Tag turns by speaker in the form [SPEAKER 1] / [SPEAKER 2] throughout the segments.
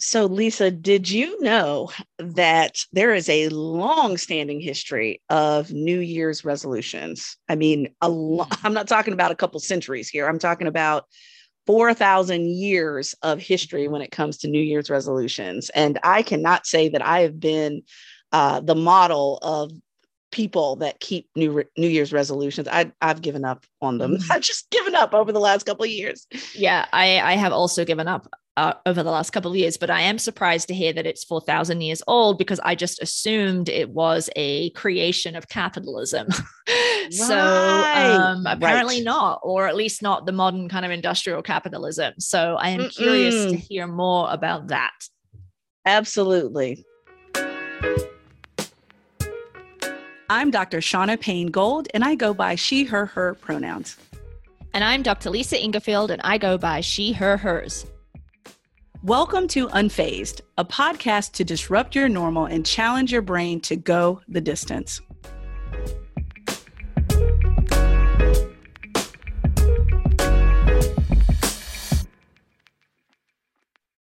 [SPEAKER 1] So, Lisa, did you know that there is a long standing history of New Year's resolutions? I mean, a lo-
[SPEAKER 2] Mm.
[SPEAKER 1] I'm not talking about a couple centuries here. I'm talking about 4,000 years of history when it comes to New Year's resolutions. And I cannot say that I have been uh, the model of people that keep New, Re- New Year's resolutions. I, I've given up on them.
[SPEAKER 2] Mhm.
[SPEAKER 1] I've just given up over the last couple of years.
[SPEAKER 2] Yeah, I, I have also given up uh, over the last couple of years, but I am surprised to hear that it's 4,000 years old because I just assumed it was a creation of capitalism. so um, apparently
[SPEAKER 1] right.
[SPEAKER 2] not, or at least not the modern kind of industrial capitalism. So I am curious to hear more about that.
[SPEAKER 1] Absolutely. I'm Dr. Shauna Payne Gold, and I go by she, her, her pronouns.
[SPEAKER 2] And I'm Dr. Lisa Ingarfield, and I go by she, her, hers.
[SPEAKER 1] Welcome to Unfazed, a podcast to disrupt your normal and challenge your brain to go the distance.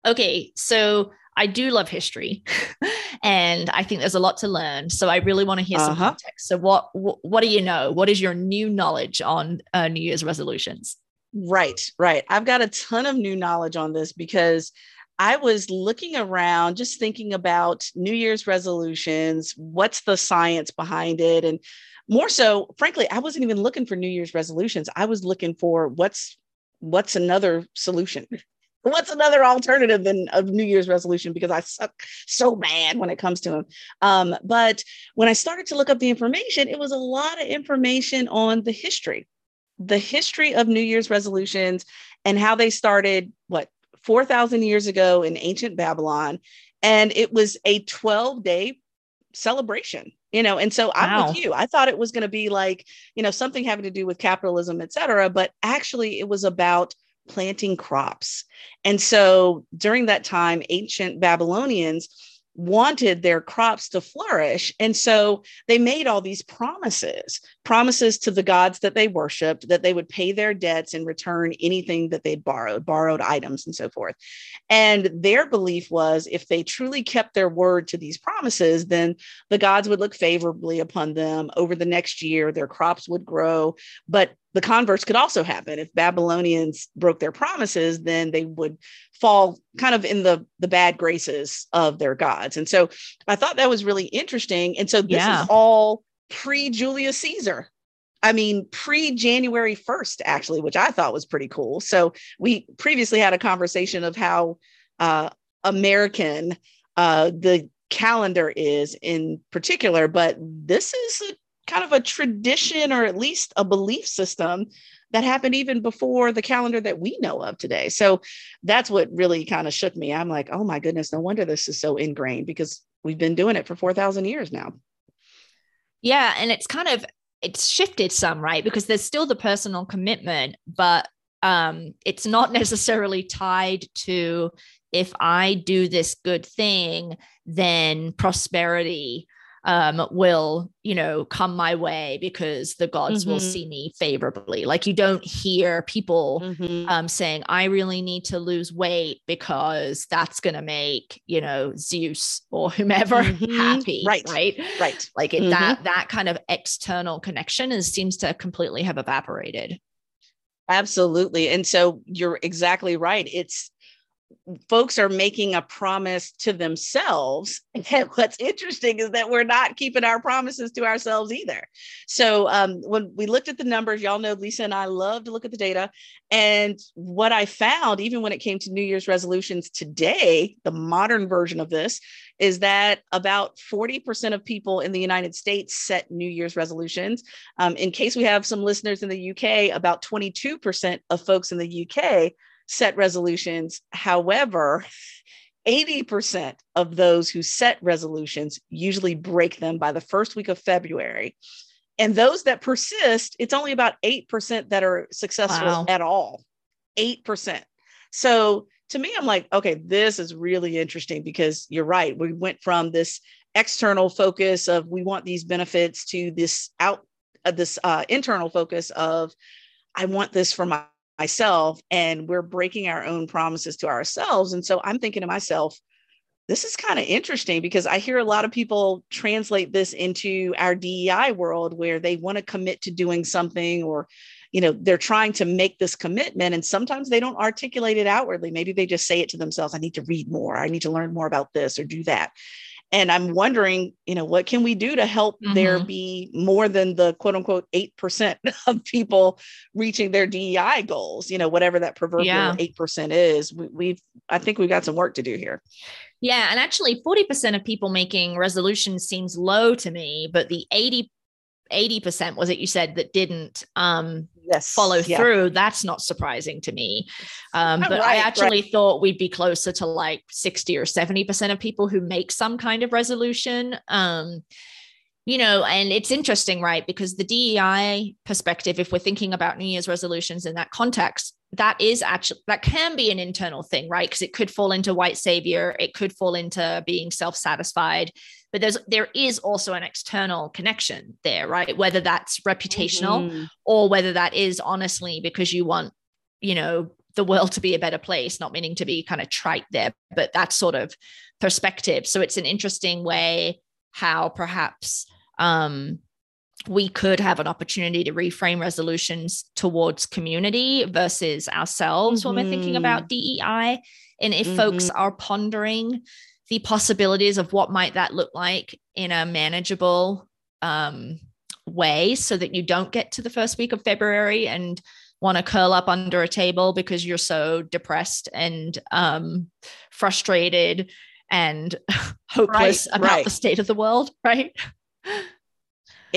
[SPEAKER 2] Okay, so I do love history, and I think there's a lot to learn. So I really want to hear some
[SPEAKER 1] Uh-huh.
[SPEAKER 2] context. So what wh- what do you know? What is your new knowledge on uh, New Year's resolutions?
[SPEAKER 1] Right, right. I've got a ton of new knowledge on this because I was looking around just thinking about New Year's resolutions, what's the science behind it? And more so, frankly, I wasn't even looking for New Year's resolutions. I was looking for what's what's another solution? What's another alternative than of New Year's resolution? Because I suck so bad when it comes to them. Um, but when I started to look up the information, it was a lot of information on the history the history of New Year's resolutions and how they started, what, 4,000 years ago in ancient Babylon. And it was a 12 day celebration, you know. And so I'm
[SPEAKER 2] Wow.
[SPEAKER 1] with you. I thought it was going to be like, you know, something having to do with capitalism, et cetera. But actually, it was about planting crops. And so during that time, ancient Babylonians wanted their crops to flourish. And so they made all these promises promises to the gods that they worshiped that they would pay their debts and return anything that they'd borrowed, borrowed items and so forth. And their belief was if they truly kept their word to these promises, then the gods would look favorably upon them over the next year, their crops would grow. But the converse could also happen. If Babylonians broke their promises, then they would fall kind of in the, the bad graces of their gods. And so I thought that was really interesting. And so this
[SPEAKER 2] Yeah.
[SPEAKER 1] is all pre Julius Caesar. I mean, pre January 1st, actually, which I thought was pretty cool. So we previously had a conversation of how uh, American uh, the calendar is in particular, but this is a, kind of a tradition or at least a belief system that happened even before the calendar that we know of today. So that's what really kind of shook me. I'm like, oh my goodness, no wonder this is so ingrained because we've been doing it for 4,000 years now.
[SPEAKER 2] Yeah, and it's kind of it's shifted some, right? Because there's still the personal commitment, but um it's not necessarily tied to if I do this good thing, then prosperity um will you know come my way because the gods will
[SPEAKER 1] Mhm.
[SPEAKER 2] see me favorably like you don't hear people
[SPEAKER 1] Mhm.
[SPEAKER 2] um, saying I really need to lose weight because that's going to make you know Zeus or whomever
[SPEAKER 1] Mhm.
[SPEAKER 2] happy,
[SPEAKER 1] Right.
[SPEAKER 2] Right,
[SPEAKER 1] Right.
[SPEAKER 2] Like it, that that kind of external connection is seems to completely have evaporated.
[SPEAKER 1] Absolutely. And so you're exactly right. It's folks are making a promise to themselves. And what's interesting is that we're not keeping our promises to ourselves either. So um, when we looked at the numbers, y'all know Lisa and I love to look at the data. And what I found, even when it came to New Year's resolutions today, the modern version of this is that about 40% of people in the United States set New Year's resolutions. Um, in case we have some listeners in the UK, about 22% of folks in the UK set resolutions. However, 80% of those who set resolutions usually break them by the first week of February. And those that persist, it's only about 8% that are successful
[SPEAKER 2] Wow.
[SPEAKER 1] at all. 8%. So to me, I'm like, okay, this is really interesting because you're right. We went from this external focus of we want these benefits to this out uh, this uh, internal focus of I want this for my myself and we're breaking our own promises to ourselves. And so I'm thinking to myself, this is kind of interesting because I hear a lot of people translate this into our DEI world where they want to commit to doing something or you know they're trying to make this commitment and sometimes they don't articulate it outwardly. Maybe they just say it to themselves i need to read more. I need to learn more about this or do that and i'm wondering you know what can we do to help mm-hmm. there be more than the quote unquote 8% of people reaching their dei goals you know whatever that proverbial yeah. 8% is we, we've i think we've got some work to do here
[SPEAKER 2] yeah and actually 40% of people making resolutions seems low to me but the 80 80% was it you said that didn't um yes, follow yeah. through that's not surprising to me um but right, i actually right. thought we'd be closer to like 60 or 70% of people who make some kind of resolution um you know, and it's interesting, right? Because the DEI perspective, if we're thinking about New Year's resolutions in that context, that is actually that can be an internal thing, right? Because it could fall into white savior, it could fall into being self-satisfied, but there's there is also an external connection there, right? Whether that's reputational mm-hmm. or whether that is honestly because you want, you know, the world to be a better place, not meaning to be kind of trite there, but that sort of perspective. So it's an interesting way how perhaps um, we could have an opportunity to reframe resolutions towards community versus ourselves mm-hmm. when we're thinking about mm-hmm. DEI. And if mm-hmm. folks are pondering the possibilities of what might that look like in a manageable um, way so that you don't get to the first week of February and want to curl up under a table because you're so depressed and um, frustrated and hopeless right, about right. the state of the world, right?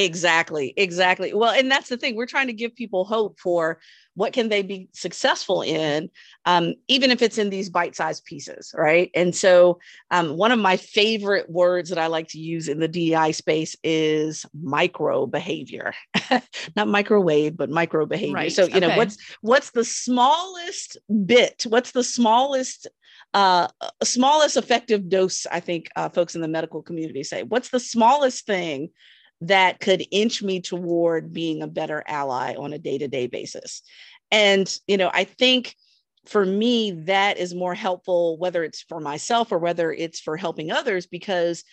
[SPEAKER 1] Exactly, exactly. Well, and that's the thing. We're trying to give people hope for what can they be successful in, um, even if it's in these bite-sized pieces, right? And so, um, one of my favorite words that I like to use in the DEI space is micro behavior, not microwave, but micro behavior. Right. So, you okay. know, what's what's the smallest bit? What's the smallest uh, smallest effective dose, I think uh, folks in the medical community say. What's the smallest thing that could inch me toward being a better ally on a day to day basis? And, you know, I think for me, that is more helpful, whether it's for myself or whether it's for helping others, because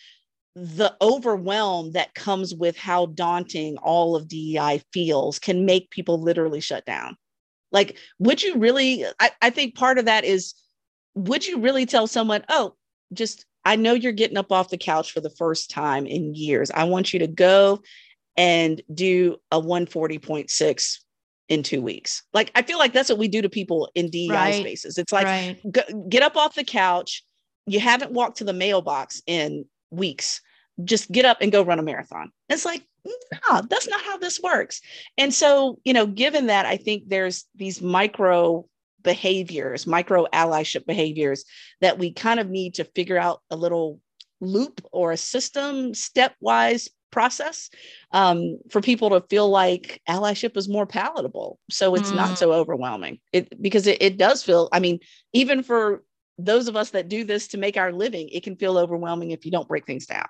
[SPEAKER 1] the overwhelm that comes with how daunting all of DEI feels can make people literally shut down. Like, would you really? I, I think part of that is would you really tell someone, oh, just I know you're getting up off the couch for the first time in years. I want you to go and do a 140.6 in two weeks. Like I feel like that's what we do to people in DEI right. spaces. It's like right. get up off the couch. You haven't walked to the mailbox in weeks. Just get up and go run a marathon. It's like, no, that's not how this works. And so, you know, given that, I think there's these micro behaviors, micro allyship behaviors that we kind of need to figure out a little loop or a system stepwise process um, for people to feel like allyship is more palatable so it's mm. not so overwhelming it because it, it does feel i mean even for those of us that do this to make our living it can feel overwhelming if you don't break things down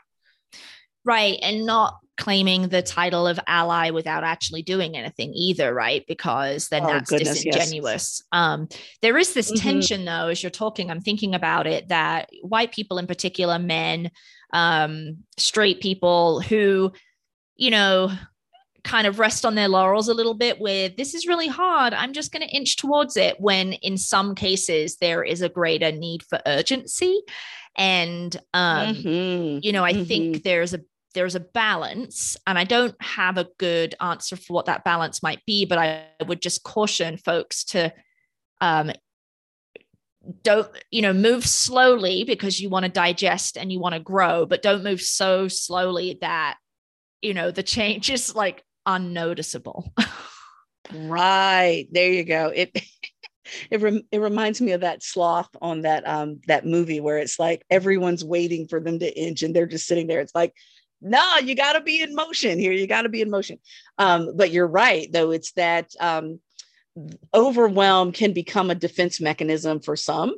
[SPEAKER 2] right and not claiming the title of ally without actually doing anything either right because then oh, that's goodness, disingenuous yes. um, there is this mm-hmm. tension though as you're talking i'm thinking about it that white people in particular men um, straight people who you know kind of rest on their laurels a little bit with this is really hard i'm just going to inch towards it when in some cases there is a greater need for urgency and um, mm-hmm. you know i mm-hmm. think there's a there's a balance and i don't have a good answer for what that balance might be but i would just caution folks to um, don't you know move slowly because you want to digest and you want to grow but don't move so slowly that you know the change is like unnoticeable.
[SPEAKER 1] Right there you go. It it, rem- it reminds me of that sloth on that um that movie where it's like everyone's waiting for them to inch and they're just sitting there. It's like no, you got to be in motion here. You got to be in motion. Um, but you're right, though. It's that um, overwhelm can become a defense mechanism for some.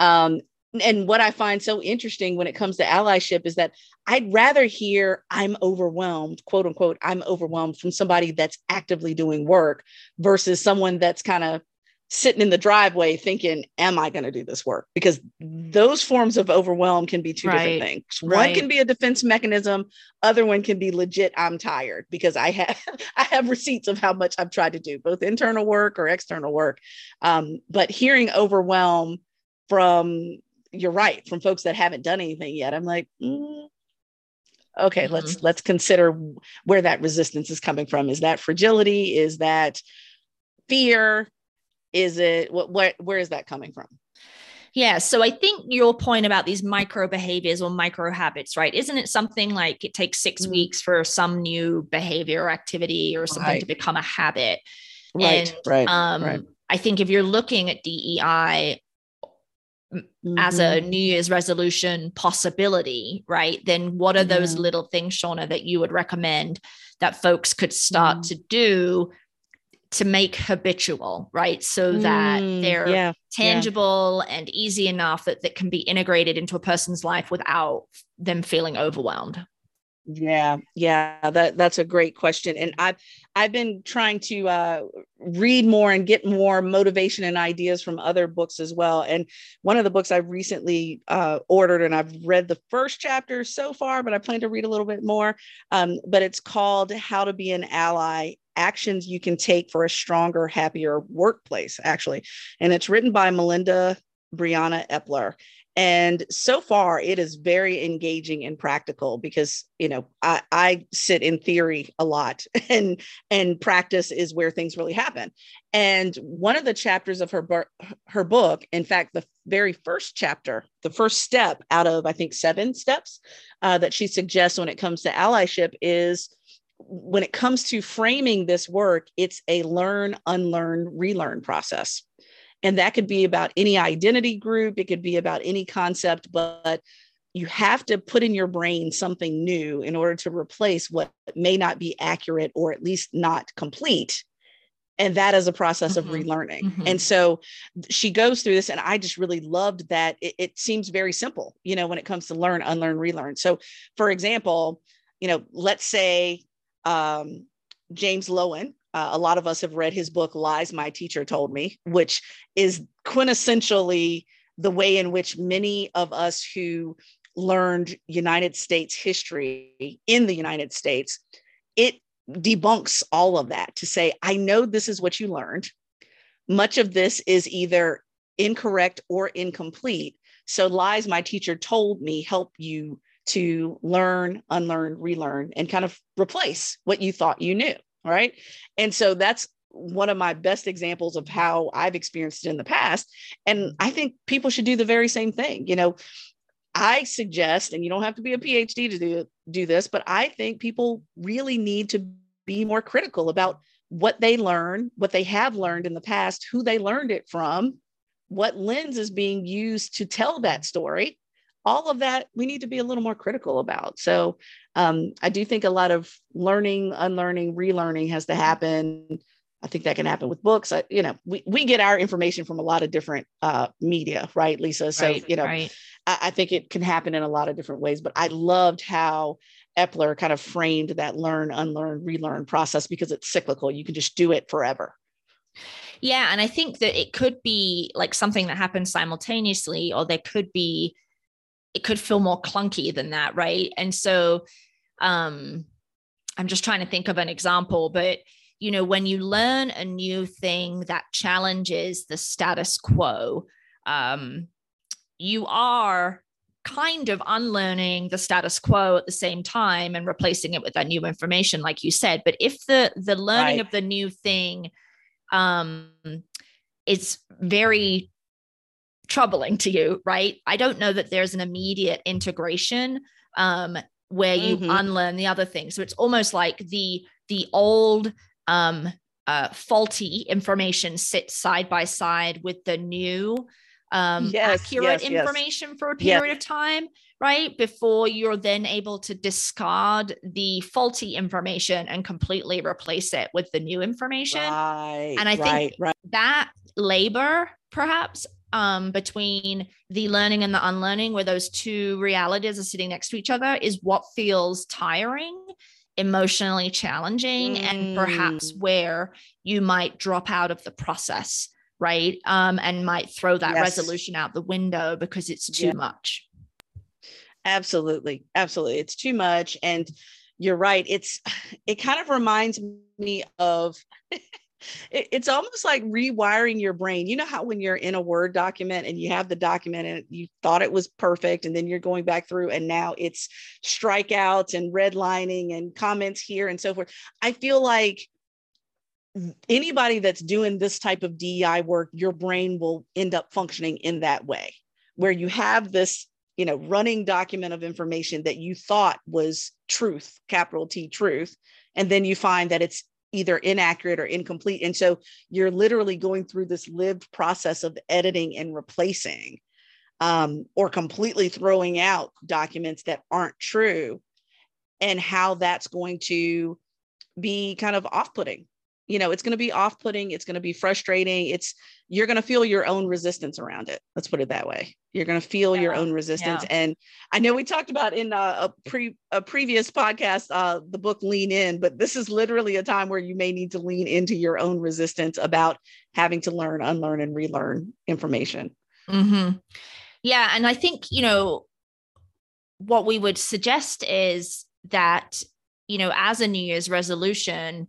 [SPEAKER 1] Um, and what I find so interesting when it comes to allyship is that I'd rather hear I'm overwhelmed, quote unquote, I'm overwhelmed from somebody that's actively doing work versus someone that's kind of sitting in the driveway thinking, Am I going to do this work? Because those forms of overwhelm can be two right. different things. Right. One can be a defense mechanism, other one can be legit, I'm tired because I have I have receipts of how much I've tried to do, both internal work or external work. Um, but hearing overwhelm from you're right, from folks that haven't done anything yet, I'm like, mm, okay, mm-hmm. let's let's consider where that resistance is coming from. Is that fragility? Is that fear? Is it what, what where is that coming from
[SPEAKER 2] yeah. So I think your point about these micro behaviors or micro habits, right? Isn't it something like it takes 6 mm-hmm. weeks for some new behavior or activity or something right. to become a habit?
[SPEAKER 1] Right. And, right. Um, right.
[SPEAKER 2] I think if you're looking at DEI mm-hmm. as a mm-hmm. New Year's resolution possibility, right? Then what are those mm-hmm. little things, Shauna, that you would recommend that folks could start mm-hmm. to do to make habitual, right? So that mm, they're yeah, tangible yeah. and easy enough that that can be integrated into a person's life without them feeling overwhelmed.
[SPEAKER 1] Yeah, yeah, that that's a great question, and I've I've been trying to uh, read more and get more motivation and ideas from other books as well. And one of the books I've recently uh, ordered, and I've read the first chapter so far, but I plan to read a little bit more. Um, but it's called "How to Be an Ally actions you can take for a stronger, happier workplace, actually. And it's written by Melinda Briana Epler. And so far, it is very engaging and practical because you know I, I sit in theory a lot, and and practice is where things really happen. And one of the chapters of her her book, in fact, the very first chapter, the first step out of I think seven steps uh, that she suggests when it comes to allyship is when it comes to framing this work, it's a learn, unlearn, relearn process. And that could be about any identity group, it could be about any concept, but you have to put in your brain something new in order to replace what may not be accurate or at least not complete. And that is a process mm-hmm. of relearning. Mm-hmm. And so she goes through this, and I just really loved that it, it seems very simple, you know, when it comes to learn, unlearn, relearn. So, for example, you know, let's say um, James Loewen. Uh, a lot of us have read his book, Lies My Teacher Told Me, which is quintessentially the way in which many of us who learned United States history in the United States, it debunks all of that to say, I know this is what you learned. Much of this is either incorrect or incomplete. So, lies my teacher told me help you to learn, unlearn, relearn, and kind of replace what you thought you knew. Right. And so that's one of my best examples of how I've experienced it in the past. And I think people should do the very same thing. You know, I suggest, and you don't have to be a PhD to do, do this, but I think people really need to be more critical about what they learn, what they have learned in the past, who they learned it from, what lens is being used to tell that story, all of that we need to be a little more critical about. So um, I do think a lot of learning, unlearning, relearning has to happen. I think that can happen with books. I, you know, we, we get our information from a lot of different uh, media, right, Lisa? So, right, you know, right. I, I think it can happen in a lot of different ways, but I loved how Epler kind of framed that learn, unlearn, relearn process because it's cyclical. You can just do it forever.
[SPEAKER 2] Yeah. And I think that it could be like something that happens simultaneously, or there could be it could feel more clunky than that, right? And so um I'm just trying to think of an example, but you know, when you learn a new thing that challenges the status quo, um, you are kind of unlearning the status quo at the same time and replacing it with that new information, like you said. But if the the learning right. of the new thing um, is very troubling to you, right? I don't know that there's an immediate integration um, where you mm-hmm. unlearn the other thing. So it's almost like the the old um, uh, faulty information sits side by side with the new um, yes, accurate yes, information yes. for a period of time, right? Before you're then able to discard the faulty information and completely replace it with the new information.
[SPEAKER 1] Right,
[SPEAKER 2] and I
[SPEAKER 1] right,
[SPEAKER 2] think
[SPEAKER 1] right.
[SPEAKER 2] that labor perhaps um, between the learning and the unlearning, where those two realities are sitting next to each other, is what feels tiring, emotionally challenging, mm. and perhaps mm. where you might drop out of the process right? Um, and might throw that
[SPEAKER 1] Yes.
[SPEAKER 2] resolution out the window because it's too
[SPEAKER 1] Yeah.
[SPEAKER 2] much.
[SPEAKER 1] Absolutely. Absolutely. It's too much. And you're right. It's, it kind of reminds me of, it- it's almost like rewiring your brain. You know how when you're in a Word document and you have the document and you thought it was perfect, and then you're going back through and now it's strikeouts and redlining and comments here and so forth. I feel like anybody that's doing this type of DEI work, your brain will end up functioning in that way, where you have this, you know, running document of information that you thought was truth, capital T truth, and then you find that it's either inaccurate or incomplete. And so you're literally going through this lived process of editing and replacing um, or completely throwing out documents that aren't true and how that's going to be kind of off-putting you know it's going to be off-putting it's going to be frustrating it's you're going to feel your own resistance around it let's put it that way you're going to feel your own resistance
[SPEAKER 2] yeah.
[SPEAKER 1] and i know we talked about in uh, a pre a previous podcast uh, the book lean in but this is literally a time where you may need to lean into your own resistance about having to learn unlearn and relearn information
[SPEAKER 2] hmm Yeah. And I think, you know, what we would suggest is that, you know, as a New Year's resolution,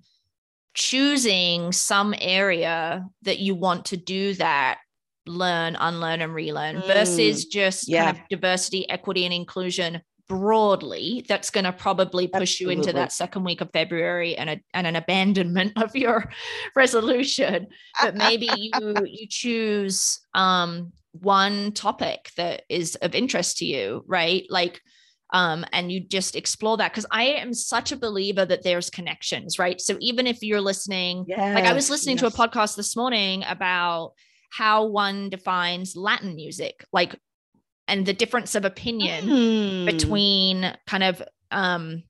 [SPEAKER 2] choosing some area that you want to do that learn, unlearn, and relearn
[SPEAKER 1] Mm,
[SPEAKER 2] versus just
[SPEAKER 1] yeah.
[SPEAKER 2] kind of diversity, equity, and inclusion broadly that's going to probably push you into that second week of february and, a, and an abandonment of your resolution. But maybe you you choose um one topic that is of interest to you right? Like um and you just explore that because i am such a believer that there's connections right? So even if you're listening
[SPEAKER 1] yeah
[SPEAKER 2] like i was listening to a podcast this morning about how one defines latin music like and the difference of opinion
[SPEAKER 1] Hmm.
[SPEAKER 2] between kind of um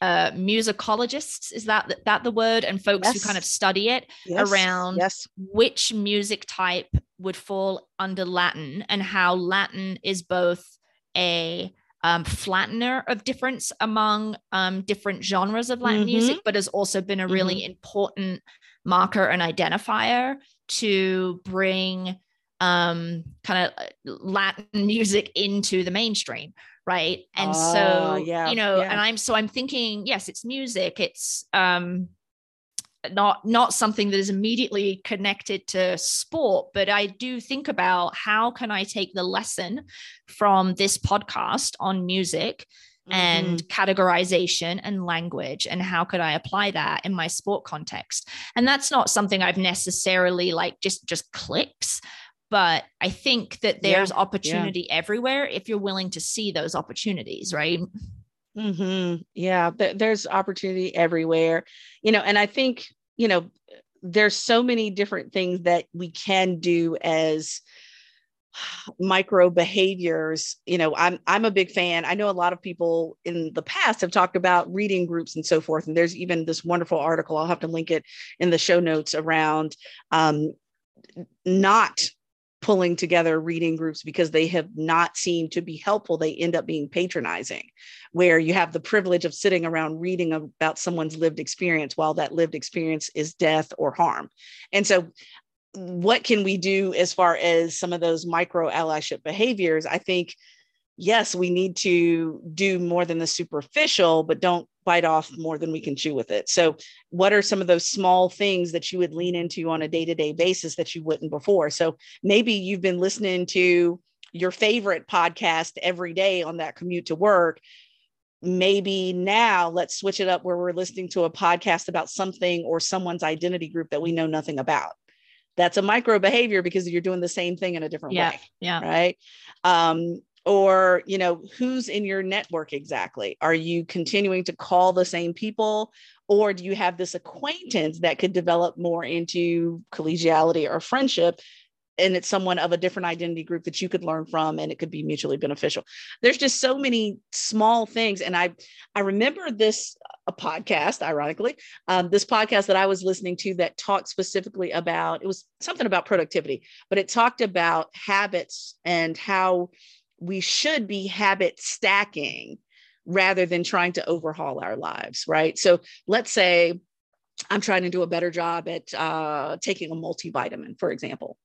[SPEAKER 2] uh musicologists is that that the word? And folks who kind of study it around
[SPEAKER 1] yes.
[SPEAKER 2] which music type would fall under Latin and how Latin is both a um, flattener of difference among um, different genres of Latin
[SPEAKER 1] Mhm.
[SPEAKER 2] music, but has also been a really important marker and identifier to bring um, kind of Latin music into the mainstream. Right. And
[SPEAKER 1] Ah,
[SPEAKER 2] so,
[SPEAKER 1] yeah,
[SPEAKER 2] you know,
[SPEAKER 1] yeah.
[SPEAKER 2] and I'm so I'm thinking, yes, it's music, it's um not not something that is immediately connected to sport but i do think about how can i take the lesson from this podcast on music
[SPEAKER 1] Mm-hmm.
[SPEAKER 2] and categorization and language and how could i apply that in my sport context? And that's not something i've necessarily like just just clicks but i think that
[SPEAKER 1] Yeah,
[SPEAKER 2] there's opportunity everywhere if you're willing to see those opportunities right
[SPEAKER 1] hmm Yeah, th- there's opportunity everywhere, you know, and I think, you know, there's so many different things that we can do as micro behaviors you know i'm i'm a big fan. I know a lot of people in the past have talked about reading groups and so forth and there's even this wonderful article i'll have to link it in the show notes around um, not pulling together reading groups because they have not seemed to be helpful they end up being patronizing where you have the privilege of sitting around reading about someone's lived experience while that lived experience is death or harm. And so what can we do as far as some of those micro allyship behaviors? I think yes we need to do more than the superficial but don't bite off more than we can chew with it. So what are some of those small things that you would lean into on a day-to-day basis that you wouldn't before? So maybe you've been listening to your favorite podcast every day on that commute to work. Maybe now let's switch it up where we're listening to a podcast about something or someone's identity group that we know nothing about. That's a micro behavior because you're doing the same thing in a different
[SPEAKER 2] yeah
[SPEAKER 1] way
[SPEAKER 2] yeah.
[SPEAKER 1] right? Um or you know who's in your network exactly? Are you continuing to call the same people or do you have this acquaintance that could develop more into collegiality or friendship and it's someone of a different identity group that you could learn from and it could be mutually beneficial? There's just so many small things and i i remember this a podcast ironically um, this podcast that i was listening to that talked specifically about it was something about productivity but it talked about habits and how we should be habit stacking rather than trying to overhaul our lives right so let's say I'm trying to do a better job at uh, taking a multivitamin, for example.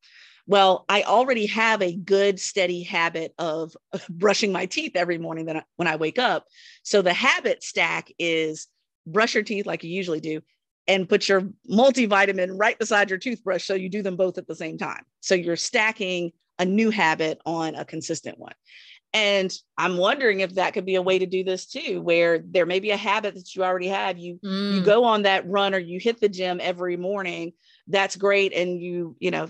[SPEAKER 1] Well, I already have a good steady habit of brushing my teeth every morning that I, when I wake up. So the habit stack is brush your teeth like you usually do and put your multivitamin right beside your toothbrush so you do them both at the same time. So you're stacking a new habit on a consistent one. And I'm wondering if that could be a way to do this too, where there may be a habit that you already have. You mm. you go on that run or you hit the gym every morning. That's great. And you, you know,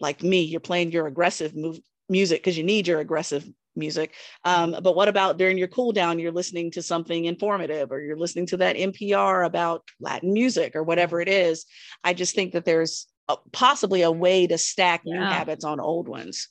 [SPEAKER 1] like me, you're playing your aggressive move, music because you need your aggressive music. Um, but what about during your cool down, you're listening to something informative or you're listening to that NPR about Latin music or whatever it is. I just think that there's a, possibly a way to stack yeah. new habits on old ones.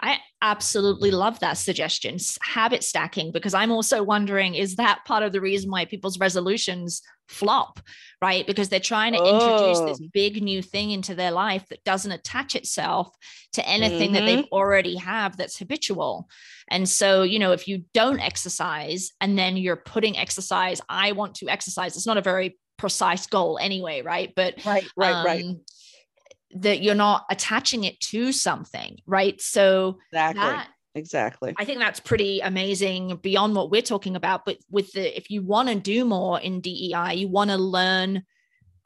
[SPEAKER 2] I absolutely love that suggestion, habit stacking, because I'm also wondering is that part of the reason why people's resolutions flop, right? Because they're trying to oh. introduce this big new thing into their life that doesn't attach itself to anything mm-hmm. that they already have that's habitual. And so, you know, if you don't exercise and then you're putting exercise, I want to exercise, it's not a very precise goal anyway, right? But
[SPEAKER 1] right, right, um, right
[SPEAKER 2] that you're not attaching it to something, right? So
[SPEAKER 1] exactly. That, exactly.
[SPEAKER 2] I think that's pretty amazing beyond what we're talking about. But with the if you want to do more in DEI, you want to learn,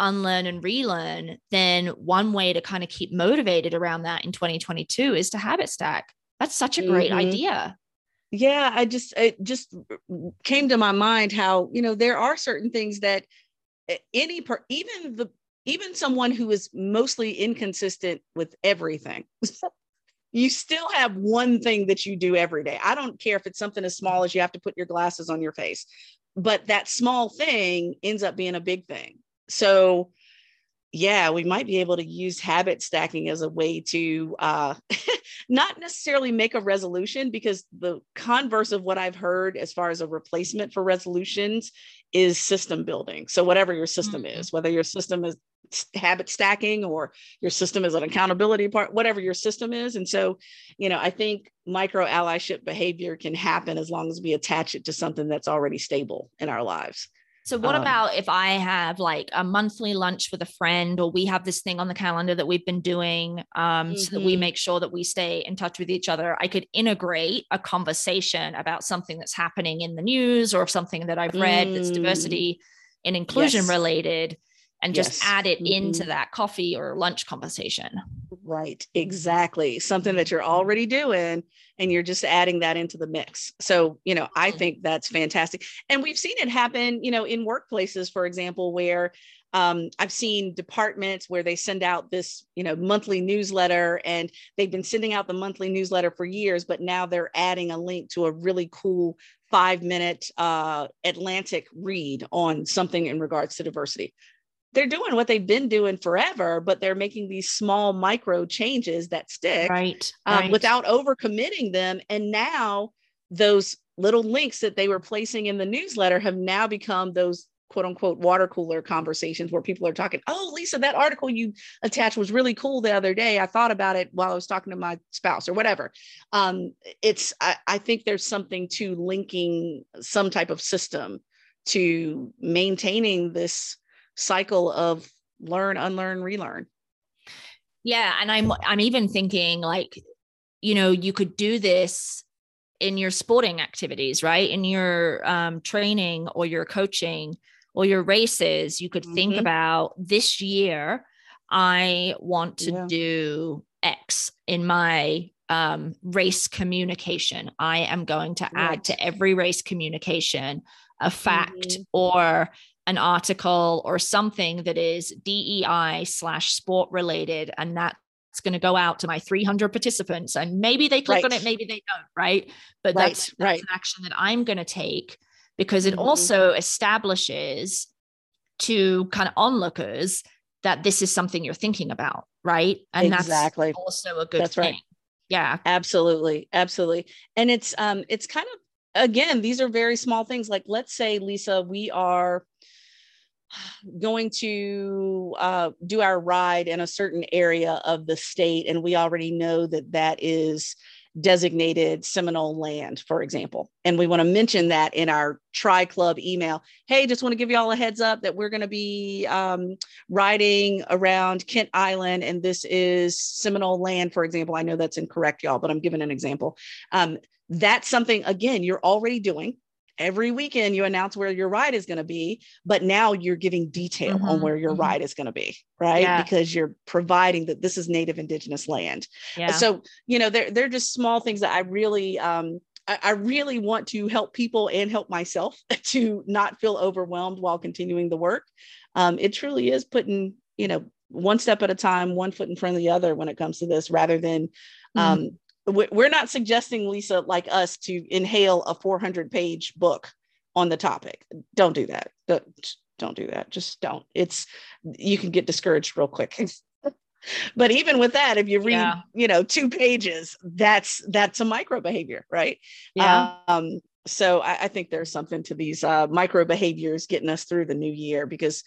[SPEAKER 2] unlearn, and relearn, then one way to kind of keep motivated around that in 2022 is to habit stack. That's such a great mm-hmm. idea.
[SPEAKER 1] Yeah, I just it just came to my mind how, you know, there are certain things that any per even the even someone who is mostly inconsistent with everything you still have one thing that you do every day. I don't care if it's something as small as you have to put your glasses on your face but that small thing ends up being a big thing. So yeah we might be able to use habit stacking as a way to uh, not necessarily make a resolution because the converse of what i've heard as far as a replacement for resolutions is system building. So whatever your system mm-hmm. is whether your system is habit stacking or your system is an accountability part whatever your system is and so you know i think micro allyship behavior can happen as long as we attach it to something that's already stable in our lives
[SPEAKER 2] so what um, about if I have like a monthly lunch with a friend, or we have this thing on the calendar that we've been doing, um, mm-hmm. so that we mm-hmm. make sure that we stay in touch with each other? I could integrate a conversation about something that's happening in the news or something that I've read mm. that's diversity and inclusion yes. related and just yes. add it mm-hmm. into that coffee or lunch conversation.
[SPEAKER 1] Right, exactly. Something that you're already doing and you're just adding that into the mix. So, you know, I mm-hmm. think that's fantastic. And we've seen it happen, you know, in workplaces, for example, where um, I've seen departments where they send out this, you know, monthly newsletter, and they've been sending out the monthly newsletter for years, but now they're adding a link to a really cool five minute uh, Atlantic read on something in regards to diversity they're doing what they've been doing forever, but they're making these small micro changes that stick
[SPEAKER 2] right,
[SPEAKER 1] um,
[SPEAKER 2] right.
[SPEAKER 1] without overcommitting them. And now those little links that they were placing in the newsletter have now become those quote unquote water cooler conversations where people are talking, oh, Lisa, that article you attached was really cool the other day. I thought about it while I was talking to my spouse or whatever. Um, it's, I, I think there's something to linking some type of system to maintaining this cycle of learn, unlearn, relearn.
[SPEAKER 2] Yeah, and I'm I'm even thinking like, you know, you could do this in your sporting activities, right? In your um, training or your coaching or your races, you could mm-hmm. think about this year. I want to yeah. do X in my um, race communication. I am going to right. add to every race communication a fact mm-hmm. or an article or something that is DEI slash sport related, and that's going to go out to my 300 participants. And maybe they click right. on it, maybe they don't, right? But right, that's, that's right. an action that I'm going to take because it mm-hmm. also establishes to kind of onlookers that this is something you're thinking about, right? And exactly. that's also a good that's thing. Right. Yeah.
[SPEAKER 1] Absolutely. Absolutely. And it's um it's kind of again, these are very small things. Like let's say, Lisa, we are going to uh, do our ride in a certain area of the state and we already know that that is designated Seminole land, for example. And we want to mention that in our Tri Club email. Hey, just want to give you all a heads up that we're going to be um, riding around Kent Island, and this is Seminole land, for example. I know that's incorrect, y'all, but I'm giving an example. Um, that's something, again, you're already doing every weekend you announce where your ride is going to be but now you're giving detail mm-hmm, on where your mm-hmm. ride is going to be right yeah. because you're providing that this is native indigenous land yeah. so you know they're, they're just small things that i really um, I, I really want to help people and help myself to not feel overwhelmed while continuing the work um, it truly is putting you know one step at a time one foot in front of the other when it comes to this rather than um, mm-hmm we're not suggesting lisa like us to inhale a 400 page book on the topic. Don't do that. Don't don't do that. Just don't. It's you can get discouraged real quick. But even with that if you read yeah. you know two pages that's that's a micro behavior right? Yeah. Um so I, I think there's something to these uh, micro behaviors getting us through the new year because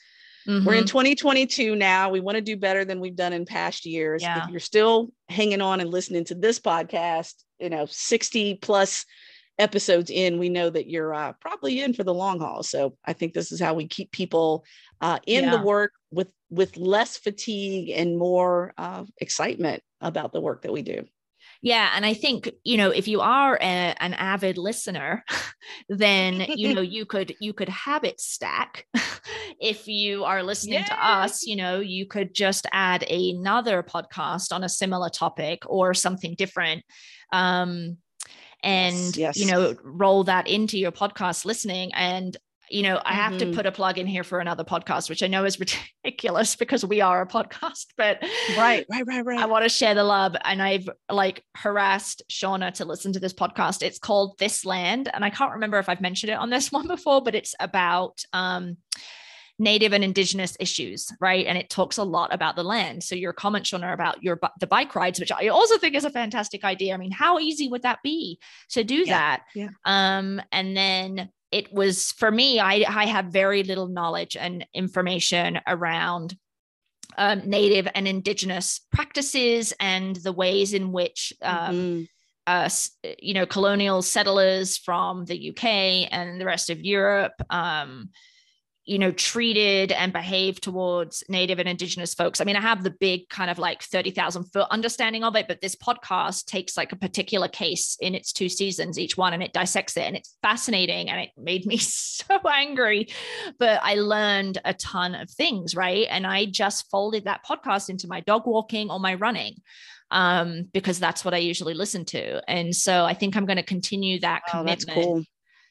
[SPEAKER 1] Mm-hmm. We're in 2022 now. We want to do better than we've done in past years. Yeah. If you're still hanging on and listening to this podcast, you know, 60 plus episodes in, we know that you're uh, probably in for the long haul. So I think this is how we keep people uh, in yeah. the work with with less fatigue and more uh, excitement about the work that we do.
[SPEAKER 2] Yeah. And I think, you know, if you are a, an avid listener, then, you know, you could, you could habit stack. if you are listening Yay. to us, you know, you could just add another podcast on a similar topic or something different. Um, and yes, yes. you know roll that into your podcast listening and you know, I have mm-hmm. to put a plug in here for another podcast, which I know is ridiculous because we are a podcast, but
[SPEAKER 1] right, right, right, right.
[SPEAKER 2] I want to share the love. And I've like harassed Shauna to listen to this podcast. It's called This Land. And I can't remember if I've mentioned it on this one before, but it's about um, native and indigenous issues, right? And it talks a lot about the land. So your comment, Shauna, about your the bike rides, which I also think is a fantastic idea. I mean, how easy would that be to do
[SPEAKER 1] yeah,
[SPEAKER 2] that?
[SPEAKER 1] Yeah.
[SPEAKER 2] Um, and then it was for me, I, I have very little knowledge and information around um, native and indigenous practices and the ways in which um, mm-hmm. uh, you know colonial settlers from the UK and the rest of Europe um, you know treated and behaved towards native and indigenous folks. I mean i have the big kind of like 30,000 foot understanding of it but this podcast takes like a particular case in its two seasons each one and it dissects it and it's fascinating and it made me so angry. But i learned a ton of things right? And i just folded that podcast into my dog walking or my running um, because that's what I usually listen to. And so I think I'm going to continue that oh, commitment cool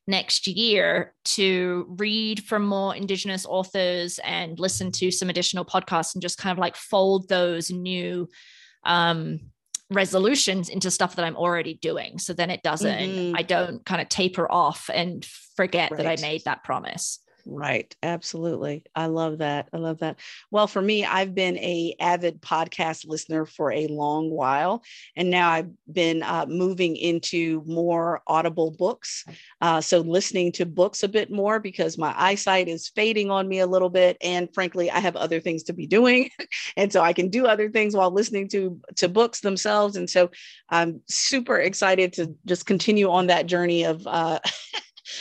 [SPEAKER 2] next year to read from more Indigenous authors and listen to some additional podcasts and just kind of like fold those new um, resolutions into stuff that I'm already doing. So then it doesn't, mm-hmm. I don't kind of taper off and forget right. that I made that promise.
[SPEAKER 1] Right. Absolutely. I love that. I love that. Well, for me, I've been a avid podcast listener for a long while, and now I've been uh, moving into more audible books. Uh, so listening to books a bit more because my eyesight is fading on me a little bit, and frankly, I have other things to be doing, and so I can do other things while listening to to books themselves. And so I'm super excited to just continue on that journey of. Uh,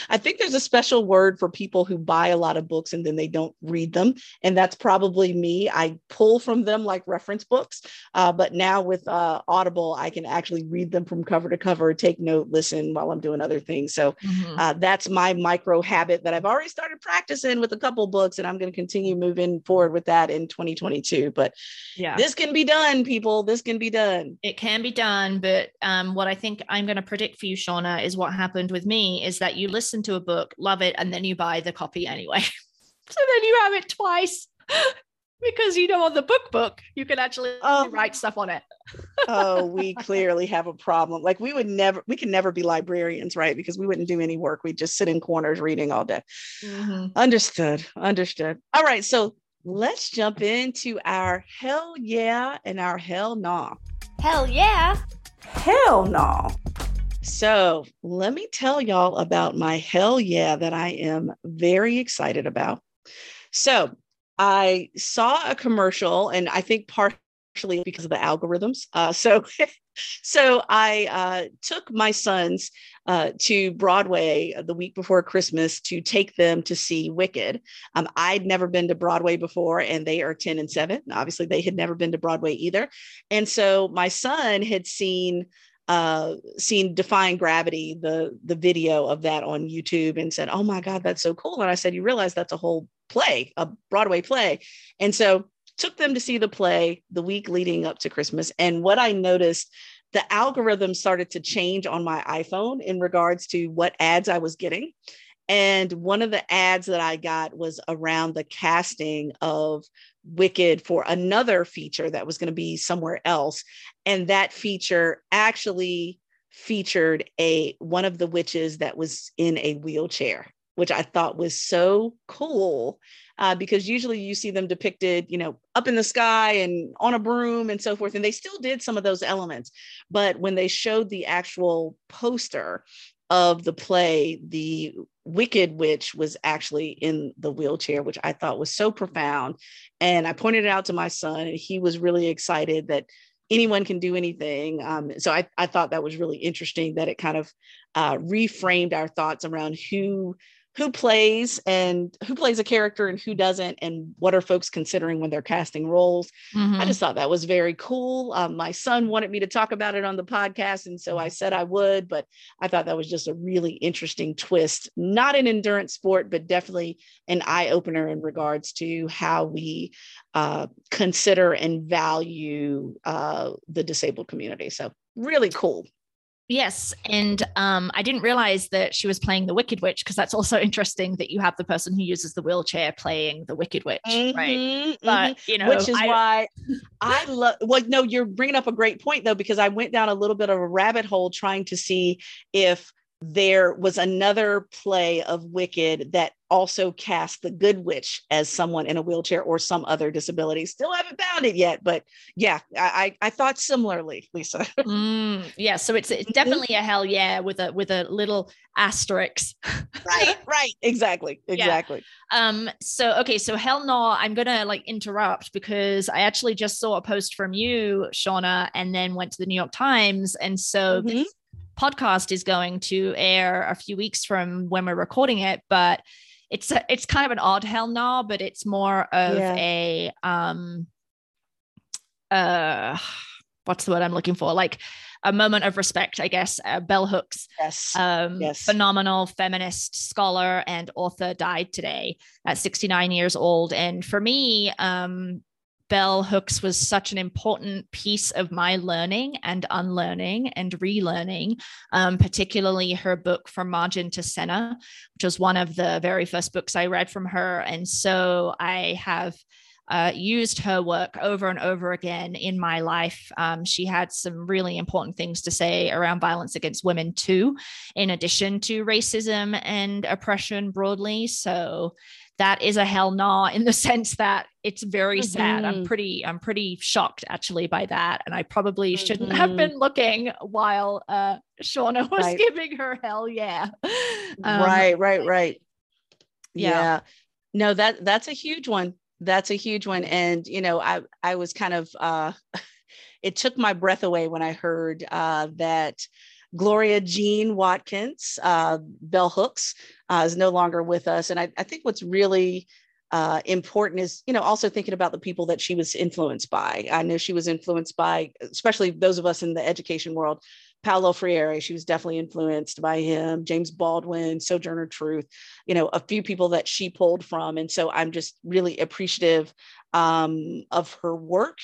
[SPEAKER 1] I think there's a special word for people who buy a lot of books and then they don't read them. And that's probably me. I pull from them like reference books. Uh, but now with uh, Audible, I can actually read them from cover to cover, take note, listen while I'm doing other things. So mm-hmm. uh, that's my micro habit that I've already started practicing with a couple books. And I'm going to continue moving forward with that in 2022. But yeah, this can be done, people. This can be done.
[SPEAKER 2] It can be done. But um, what I think I'm going to predict for you, Shauna, is what happened with me is that you listen to a book, love it, and then you buy the copy anyway. so then you have it twice because you know on the book book you can actually oh. write stuff on it.
[SPEAKER 1] oh, we clearly have a problem. Like we would never, we can never be librarians, right? Because we wouldn't do any work. We'd just sit in corners reading all day. Mm-hmm. Understood. Understood. All right. So let's jump into our hell yeah and our hell nah.
[SPEAKER 2] Hell yeah.
[SPEAKER 1] Hell nah. So let me tell y'all about my hell yeah that I am very excited about. So I saw a commercial, and I think partially because of the algorithms. Uh, so so I uh, took my sons uh, to Broadway the week before Christmas to take them to see Wicked. Um, I'd never been to Broadway before, and they are 10 and 7. Obviously, they had never been to Broadway either. And so my son had seen uh seen defying gravity the the video of that on youtube and said oh my god that's so cool. And i said you realize that's a whole play a broadway play. And so took them to see the play the week leading up to christmas and what i noticed the algorithm started to change on my iphone in regards to what ads i was getting and one of the ads that I got was around the casting of Wicked for another feature that was going to be somewhere else. And that feature actually featured a one of the witches that was in a wheelchair, which I thought was so cool. Uh, because usually you see them depicted, you know, up in the sky and on a broom and so forth. And they still did some of those elements. But when they showed the actual poster of the play, the Wicked Witch was actually in the wheelchair, which I thought was so profound. And I pointed it out to my son, and he was really excited that anyone can do anything. Um, so I, I thought that was really interesting that it kind of uh, reframed our thoughts around who who plays and who plays a character and who doesn't and what are folks considering when they're casting roles. Mm-hmm. i just thought that was very cool. Um, my son wanted me to talk about it on the podcast and so i said i would but i thought that was just a really interesting twist. Not an endurance sport but definitely an eye-opener in regards to how we uh, consider and value uh, the disabled community. So really cool
[SPEAKER 2] Yes, and um, I didn't realize that she was playing the Wicked Witch because that's also interesting that you have the person who uses the wheelchair playing the Wicked Witch, mm-hmm, right? Mm-hmm. But you know,
[SPEAKER 1] which is I, why I love. Well, no, you're bringing up a great point though, because I went down a little bit of a rabbit hole trying to see if there was another play of Wicked that also cast the Good Witch as someone in a wheelchair or some other disability. Still haven't found it yet, but yeah, I I, thought similarly, Lisa.
[SPEAKER 2] mm, yeah, so it's, it's mm-hmm. definitely a hell yeah with a with a little asterisk.
[SPEAKER 1] right, right, exactly, exactly.
[SPEAKER 2] Yeah. Um. So okay, so hell no, I'm gonna like interrupt because I actually just saw a post from you, Shauna, and then went to the New York Times, and so. Mm-hmm. This, podcast is going to air a few weeks from when we're recording it, but it's a, it's kind of an odd hell no, but it's more of yeah. a um uh what's the word I'm looking for? Like a moment of respect, I guess. Uh, Bell Hooks,
[SPEAKER 1] yes.
[SPEAKER 2] Um,
[SPEAKER 1] yes.
[SPEAKER 2] phenomenal feminist scholar and author, died today at 69 years old. And for me, um, bell hooks was such an important piece of my learning and unlearning and relearning, um, particularly her book From Margin to Center, which was one of the very first books I read from her. And so I have. Uh, used her work over and over again in my life. Um, she had some really important things to say around violence against women, too, in addition to racism and oppression broadly. So, that is a hell no in the sense that it's very mm-hmm. sad. I'm mm-hmm. pretty, I'm pretty shocked actually by that. And I probably mm-hmm. shouldn't have mm-hmm. been looking while uh Shauna was right. giving her hell yeah.
[SPEAKER 1] Um, right, right, right. Yeah. yeah. No, that that's a huge one. That's a huge one. And you know, I I was kind of uh it took my breath away when I heard uh that Gloria Jean Watkins, uh, Bell Hooks, uh, is no longer with us. And I, I think what's really uh, important is, you know, also thinking about the people that she was influenced by. I know she was influenced by, especially those of us in the education world, Paulo Freire. She was definitely influenced by him, James Baldwin, Sojourner Truth, you know, a few people that she pulled from. And so I'm just really appreciative um, of her work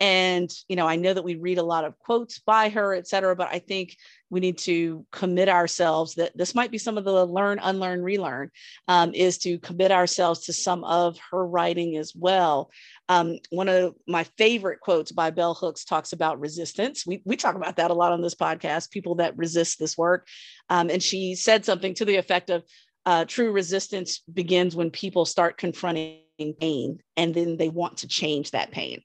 [SPEAKER 1] and you know i know that we read a lot of quotes by her et cetera but i think we need to commit ourselves that this might be some of the learn unlearn relearn um, is to commit ourselves to some of her writing as well. Um, one of my favorite quotes by bell hooks talks about resistance. We, we talk about that a lot on this podcast people that resist this work. Um, and she said something to the effect of uh, true resistance begins when people start confronting pain and then they want to change that pain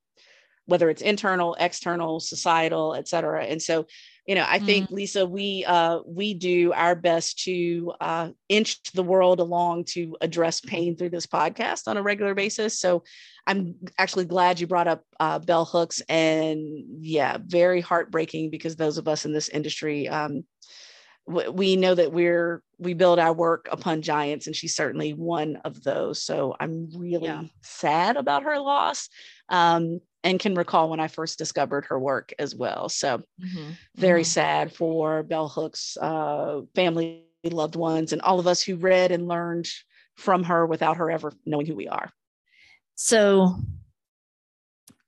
[SPEAKER 1] whether it's internal, external, societal, et cetera. And so you know i mm. think lisa we uh we do our best to uh inch the world along to address pain through this podcast on a regular basis so i'm actually glad you brought up uh, bell hooks and yeah very heartbreaking because those of us in this industry um we know that we're we build our work upon giants and she's certainly one of those so i'm really yeah. sad about her loss um, and can recall when i first discovered her work as well so mm-hmm. very mm-hmm. sad for bell hooks uh, family loved ones and all of us who read and learned from her without her ever knowing who we are
[SPEAKER 2] so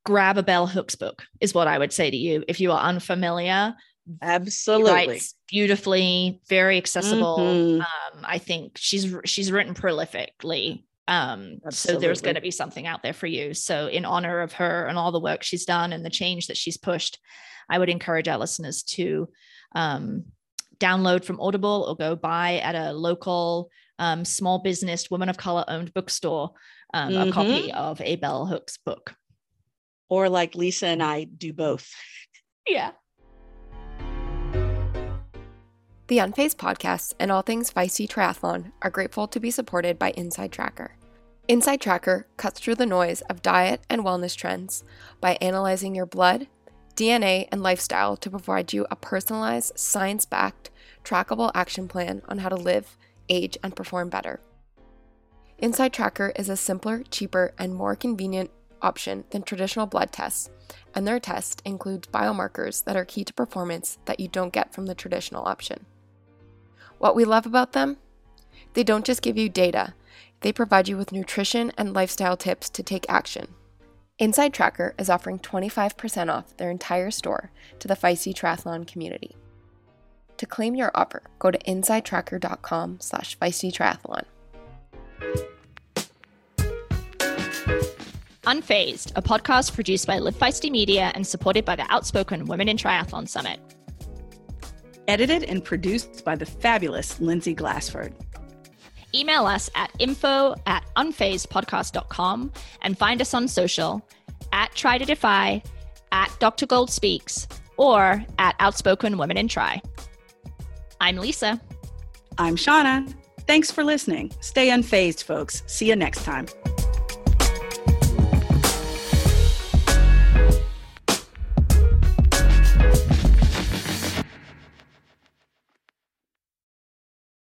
[SPEAKER 2] grab a bell hooks book is what i would say to you if you are unfamiliar
[SPEAKER 1] Absolutely.
[SPEAKER 2] beautifully, very accessible. Mm-hmm. Um, I think she's she's written prolifically. Um, so there's going to be something out there for you. So in honor of her and all the work she's done and the change that she's pushed, I would encourage our listeners to um, download from Audible or go buy at a local um, small business, woman of color owned bookstore um, mm-hmm. a copy of a Bell Hooks book.
[SPEAKER 1] Or like Lisa and I do both.
[SPEAKER 2] yeah.
[SPEAKER 3] The Unfazed podcast and all things feisty triathlon are grateful to be supported by Inside Tracker. Inside Tracker cuts through the noise of diet and wellness trends by analyzing your blood, DNA, and lifestyle to provide you a personalized, science backed, trackable action plan on how to live, age, and perform better. Inside Tracker is a simpler, cheaper, and more convenient option than traditional blood tests, and their test includes biomarkers that are key to performance that you don't get from the traditional option. What we love about them? They don't just give you data, they provide you with nutrition and lifestyle tips to take action. Inside Tracker is offering 25% off their entire store to the Feisty Triathlon community. To claim your offer, go to insidetracker.com slash feistytriathlon.
[SPEAKER 2] Unfazed, a podcast produced by Live Feisty Media and supported by the Outspoken Women in Triathlon Summit
[SPEAKER 1] edited and produced by the fabulous Lindsay Glassford.
[SPEAKER 2] Email us at info at unfazedpodcast.com and find us on social at Try to Defy, at Dr. Gold Speaks, or at Outspoken Women in Try. I'm Lisa.
[SPEAKER 1] I'm Shauna. Thanks for listening. Stay unfazed, folks. See you next time.